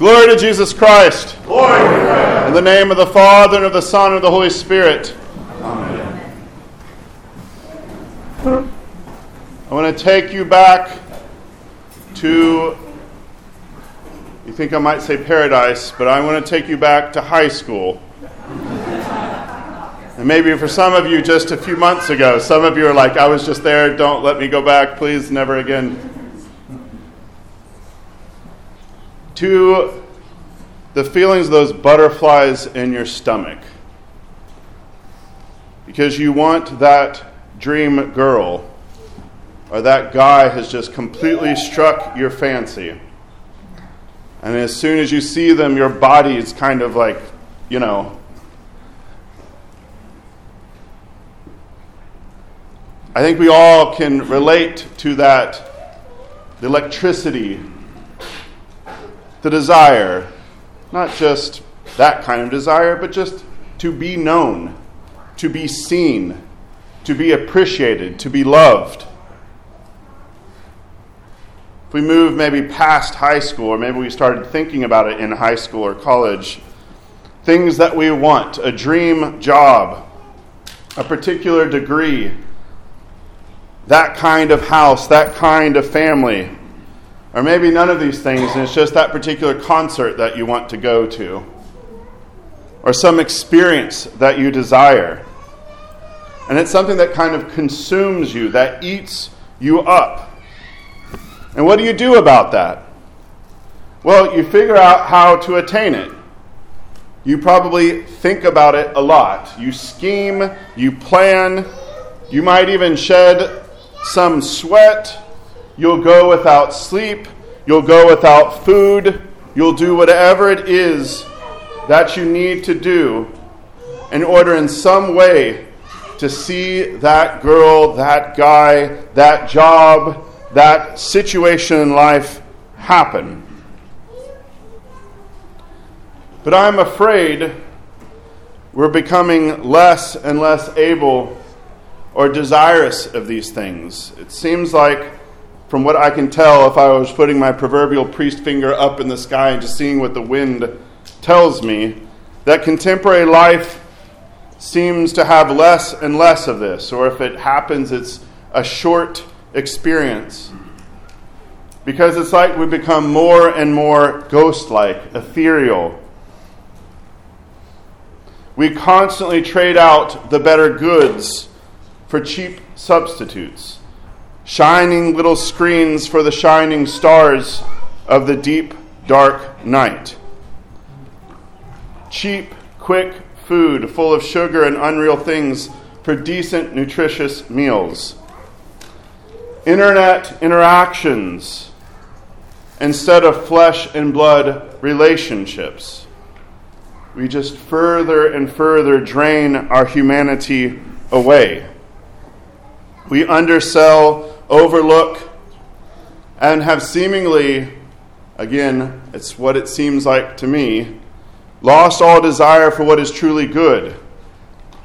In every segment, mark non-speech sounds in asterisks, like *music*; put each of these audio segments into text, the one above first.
Glory to Jesus Christ. Glory to Christ. In the name of the Father, and of the Son, and of the Holy Spirit. Amen. I want to take you back to, you think I might say paradise, but I want to take you back to high school. And maybe for some of you, just a few months ago, some of you are like, I was just there, don't let me go back, please, never again. To the feelings of those butterflies in your stomach. Because you want that dream girl or that guy has just completely struck your fancy. And as soon as you see them, your body is kind of like, you know, I think we all can relate to that the electricity the desire, not just that kind of desire, but just to be known, to be seen, to be appreciated, to be loved. If we move maybe past high school, or maybe we started thinking about it in high school or college, things that we want a dream job, a particular degree, that kind of house, that kind of family, or maybe none of these things, and it's just that particular concert that you want to go to, or some experience that you desire. And it's something that kind of consumes you, that eats you up. And what do you do about that? Well, you figure out how to attain it. You probably think about it a lot. You scheme, you plan, you might even shed some sweat You'll go without sleep. You'll go without food. You'll do whatever it is that you need to do in order, in some way, to see that girl, that guy, that job, that situation in life happen. But I'm afraid we're becoming less and less able or desirous of these things. It seems like from what I can tell, if I was putting my proverbial priest finger up in the sky and just seeing what the wind tells me, that contemporary life seems to have less and less of this, or if it happens, it's a short experience. Because it's like we become more and more ghost like, ethereal. We constantly trade out the better goods for cheap substitutes shining little screens for the shining stars of the deep, dark night. Cheap, quick food full of sugar and unreal things for decent, nutritious meals. Internet interactions instead of flesh and blood relationships. We just further and further drain our humanity away. We undersell overlook, and have seemingly, again, it's what it seems like to me, lost all desire for what is truly good.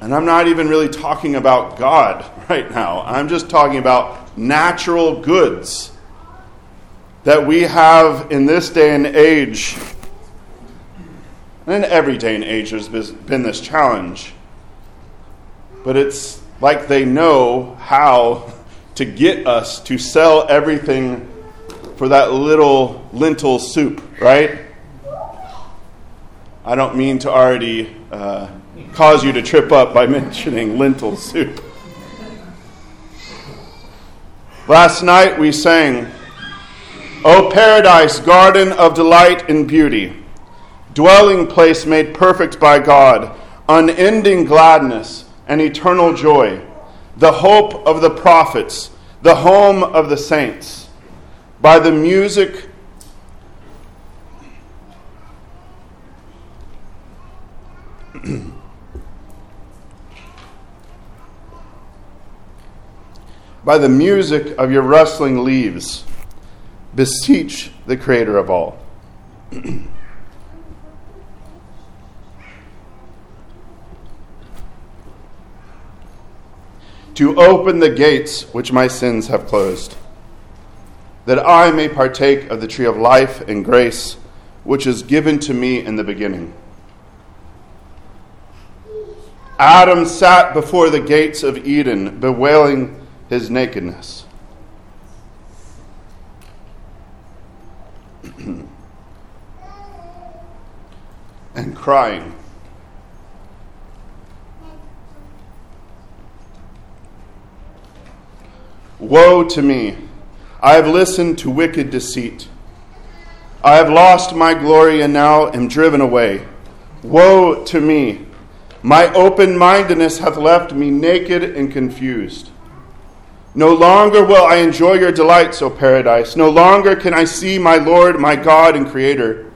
And I'm not even really talking about God *laughs* right now. I'm just talking about natural goods that we have in this day and age. And in every day and age, there's been this challenge. But it's like they know how *laughs* to get us to sell everything for that little lentil soup, right? I don't mean to already uh, cause you to trip up by *laughs* mentioning lentil soup. Last night we sang, O paradise, garden of delight and beauty, dwelling place made perfect by God, unending gladness and eternal joy the hope of the prophets, the home of the saints, by the music *clears throat* by the music of your rustling leaves, beseech the Creator of all. *clears throat* to open the gates which my sins have closed, that I may partake of the tree of life and grace which is given to me in the beginning. Adam sat before the gates of Eden, bewailing his nakedness. *clears throat* and crying. Woe to me! I have listened to wicked deceit. I have lost my glory and now am driven away. Woe to me! My open mindedness hath left me naked and confused. No longer will I enjoy your delights, O paradise. No longer can I see my Lord, my God and Creator.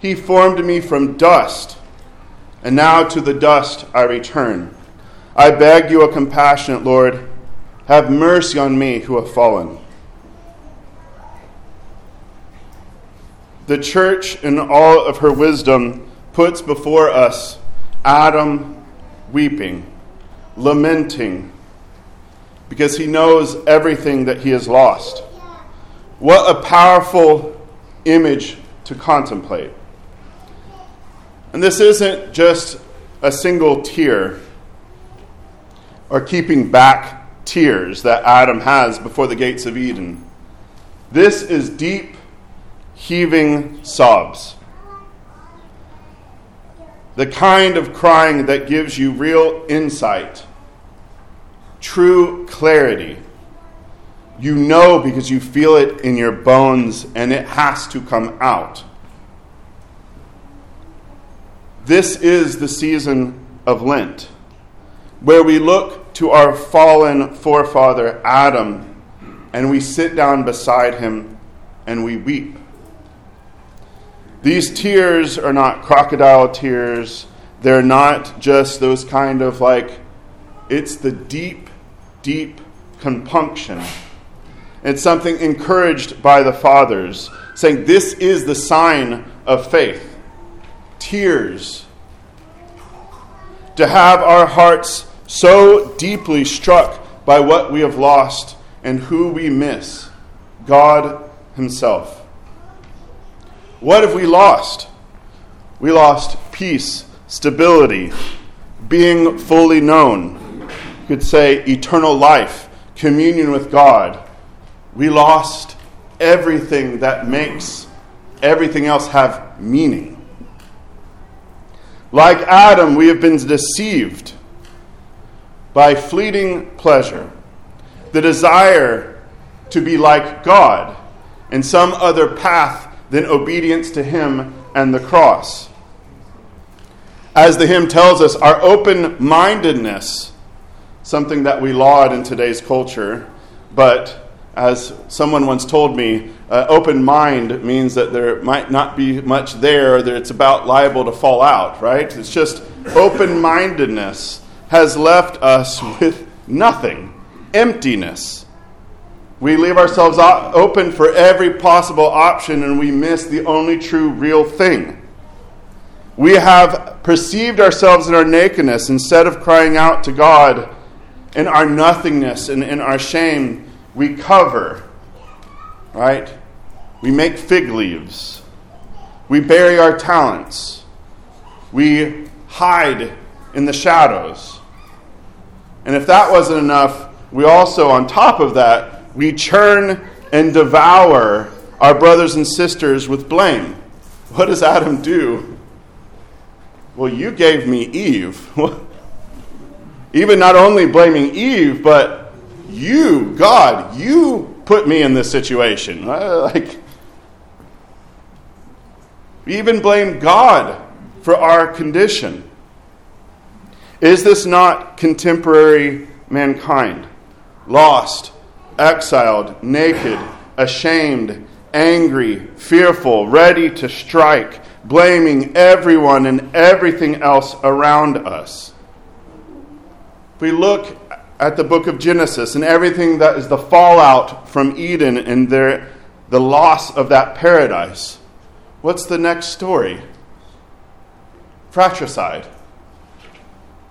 He formed me from dust, and now to the dust I return. I beg you, a compassionate Lord, have mercy on me who have fallen. The church, in all of her wisdom, puts before us Adam weeping, lamenting, because he knows everything that he has lost. What a powerful image to contemplate. And this isn't just a single tear or keeping back tears that Adam has before the gates of Eden. This is deep, heaving sobs the kind of crying that gives you real insight, true clarity. You know because you feel it in your bones and it has to come out. This is the season of Lent, where we look to our fallen forefather Adam and we sit down beside him and we weep. These tears are not crocodile tears. They're not just those kind of like, it's the deep, deep compunction. It's something encouraged by the fathers, saying this is the sign of faith. Tears. To have our hearts so deeply struck by what we have lost and who we miss God Himself. What have we lost? We lost peace, stability, being fully known. You could say eternal life, communion with God. We lost everything that makes everything else have meaning. Like Adam, we have been deceived by fleeting pleasure, the desire to be like God, in some other path than obedience to Him and the cross. As the hymn tells us, our open mindedness, something that we laud in today's culture, but as someone once told me, uh, open mind means that there might not be much there, that it's about liable to fall out, right? It's just open mindedness has left us with nothing, emptiness. We leave ourselves open for every possible option and we miss the only true real thing. We have perceived ourselves in our nakedness instead of crying out to God in our nothingness and in our shame. We cover, right? We make fig leaves. We bury our talents. We hide in the shadows. And if that wasn't enough, we also, on top of that, we churn and devour our brothers and sisters with blame. What does Adam do? Well, you gave me Eve. *laughs* Even not only blaming Eve, but you, God, you put me in this situation. *laughs* Like, we even blame God for our condition. Is this not contemporary mankind? Lost, exiled, naked, ashamed, angry, fearful, ready to strike, blaming everyone and everything else around us. If we look at the book of Genesis and everything that is the fallout from Eden and their, the loss of that paradise, what's the next story? Fratricide.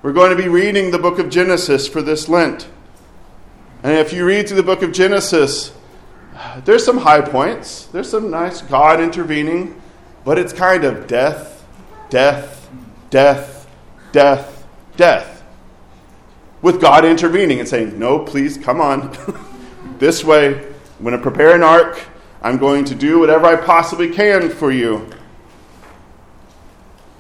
We're going to be reading the book of Genesis for this Lent. And if you read through the book of Genesis, there's some high points. There's some nice God intervening. but it's kind of death, death, death, death, death. With God intervening and saying, No, please, come on. *laughs* this way. I'm going to prepare an ark. I'm going to do whatever I possibly can for you.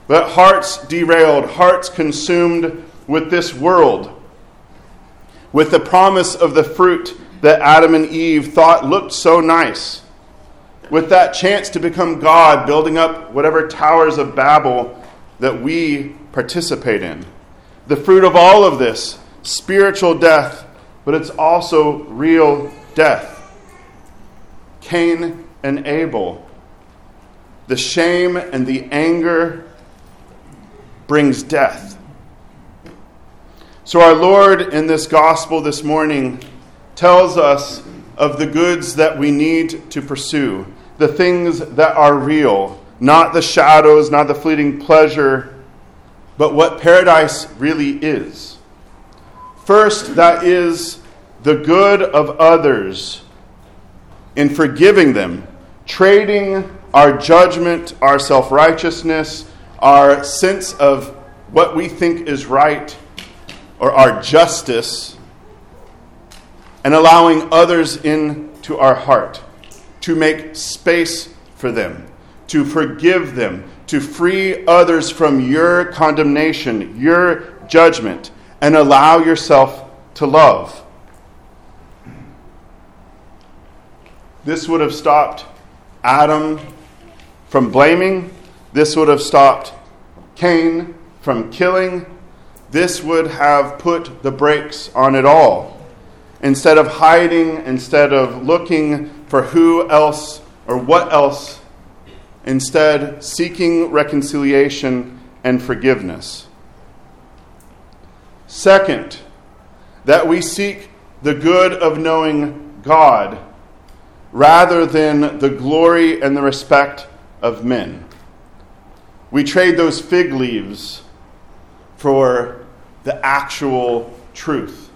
But hearts derailed, hearts consumed with this world, with the promise of the fruit that Adam and Eve thought looked so nice, with that chance to become God, building up whatever towers of Babel that we participate in. The fruit of all of this, spiritual death, but it's also real death. Cain and Abel. The shame and the anger brings death. So, our Lord in this gospel this morning tells us of the goods that we need to pursue, the things that are real, not the shadows, not the fleeting pleasure, but what paradise really is. First, that is the good of others in forgiving them, trading our judgment, our self righteousness, our sense of what we think is right, or our justice and allowing others into our heart, to make space for them, to forgive them, to free others from your condemnation, your judgment, and allow yourself to love. This would have stopped Adam from blaming. This would have stopped Cain from killing. This would have put the brakes on it all instead of hiding, instead of looking for who else or what else, instead seeking reconciliation and forgiveness. Second, that we seek the good of knowing God rather than the glory and the respect of men. We trade those fig leaves for the actual truth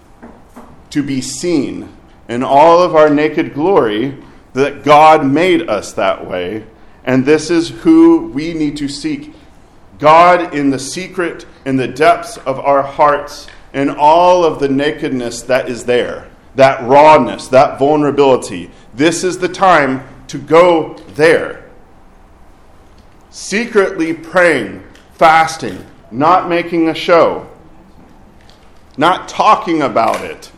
to be seen in all of our naked glory that God made us that way, and this is who we need to seek. God in the secret, in the depths of our hearts, in all of the nakedness that is there, that rawness, that vulnerability. This is the time to go there. Secretly praying, fasting, not making a show, not talking about it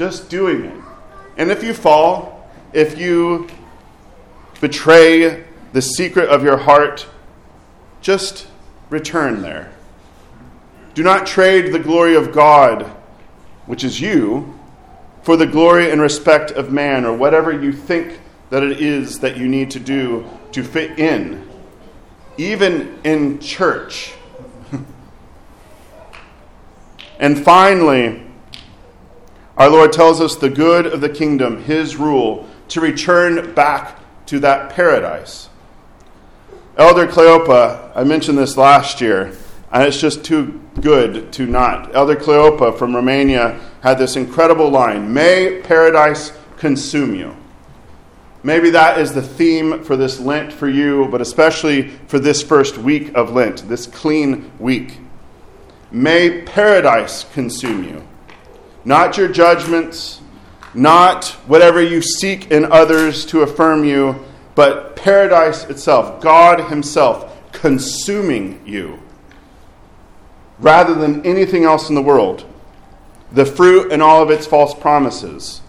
just doing it. And if you fall, if you betray the secret of your heart, just return there. Do not trade the glory of God, which is you, for the glory and respect of man or whatever you think that it is that you need to do to fit in, even in church. *laughs* and finally, our Lord tells us the good of the kingdom, his rule, to return back to that paradise. Elder Cleopa, I mentioned this last year, and it's just too good to not. Elder Cleopa from Romania had this incredible line May paradise consume you. Maybe that is the theme for this Lent for you, but especially for this first week of Lent, this clean week. May paradise consume you not your judgments, not whatever you seek in others to affirm you, but paradise itself, God Himself consuming you rather than anything else in the world. The fruit and all of its false promises.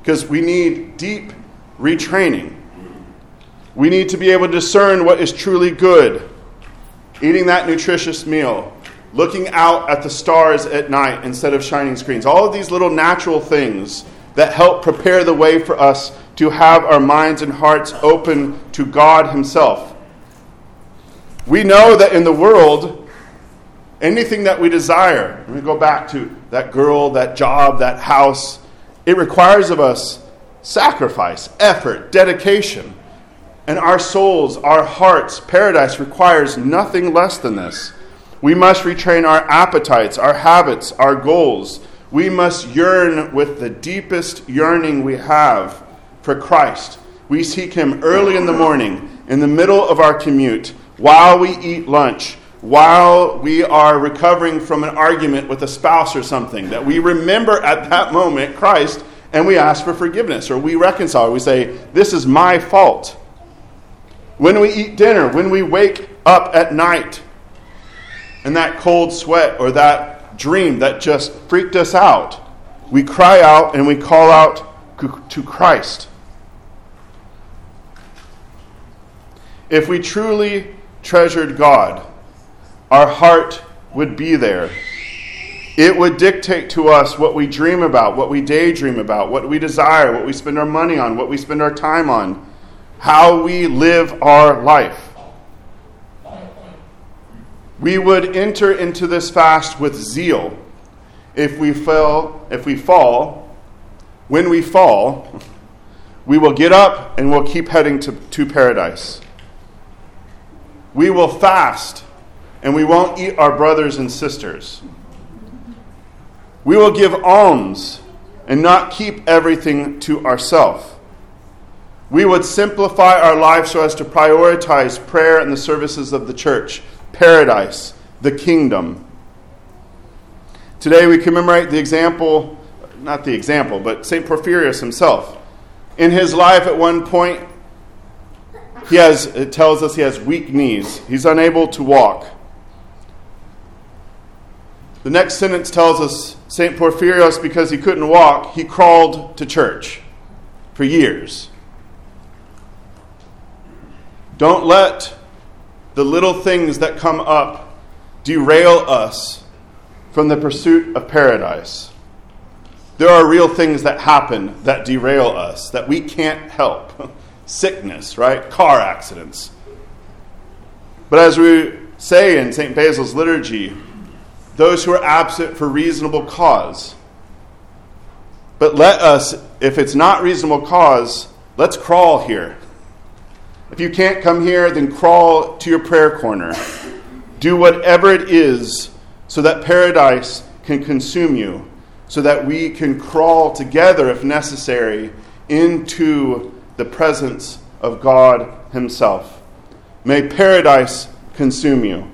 Because we need deep retraining. We need to be able to discern what is truly good. Eating that nutritious meal, looking out at the stars at night instead of shining screens. All of these little natural things that help prepare the way for us to have our minds and hearts open to God Himself. We know that in the world, anything that we desire, we go back to that girl, that job, that house, it requires of us sacrifice, effort, dedication. And our souls, our hearts, paradise requires nothing less than this. We must retrain our appetites, our habits, our goals. We must yearn with the deepest yearning we have for Christ. We seek Him early in the morning, in the middle of our commute, while we eat lunch, while we are recovering from an argument with a spouse or something, that we remember at that moment Christ and we ask for forgiveness or we reconcile. We say, This is my fault. When we eat dinner, when we wake up at night, and that cold sweat or that dream that just freaked us out, we cry out and we call out to Christ. If we truly treasured God, our heart would be there. It would dictate to us what we dream about, what we daydream about, what we desire, what we spend our money on, what we spend our time on, how we live our life. We would enter into this fast with zeal. If we fall, if we fall, when we fall, we will get up and we'll keep heading to, to paradise. We will fast and we won't eat our brothers and sisters. We will give alms and not keep everything to ourselves. We would simplify our life so as to prioritize prayer and the services of the church, paradise, the kingdom. Today we commemorate the example, not the example, but St. Porphyrius himself. In his life, at one point, he has, it tells us he has weak knees. He's unable to walk. The next sentence tells us St. Porphyrios, because he couldn't walk, he crawled to church for years. Don't let the little things that come up derail us from the pursuit of paradise. There are real things that happen that derail us that we can't help. *laughs* Sickness, right? Car accidents. But as we say in St. Basil's liturgy, those who are absent for reasonable cause. But let us, if it's not reasonable cause, let's crawl here. If you can't come here, then crawl to your prayer corner. Do whatever it is so that paradise can consume you, so that we can crawl together, if necessary, into the presence of God Himself. May paradise consume you.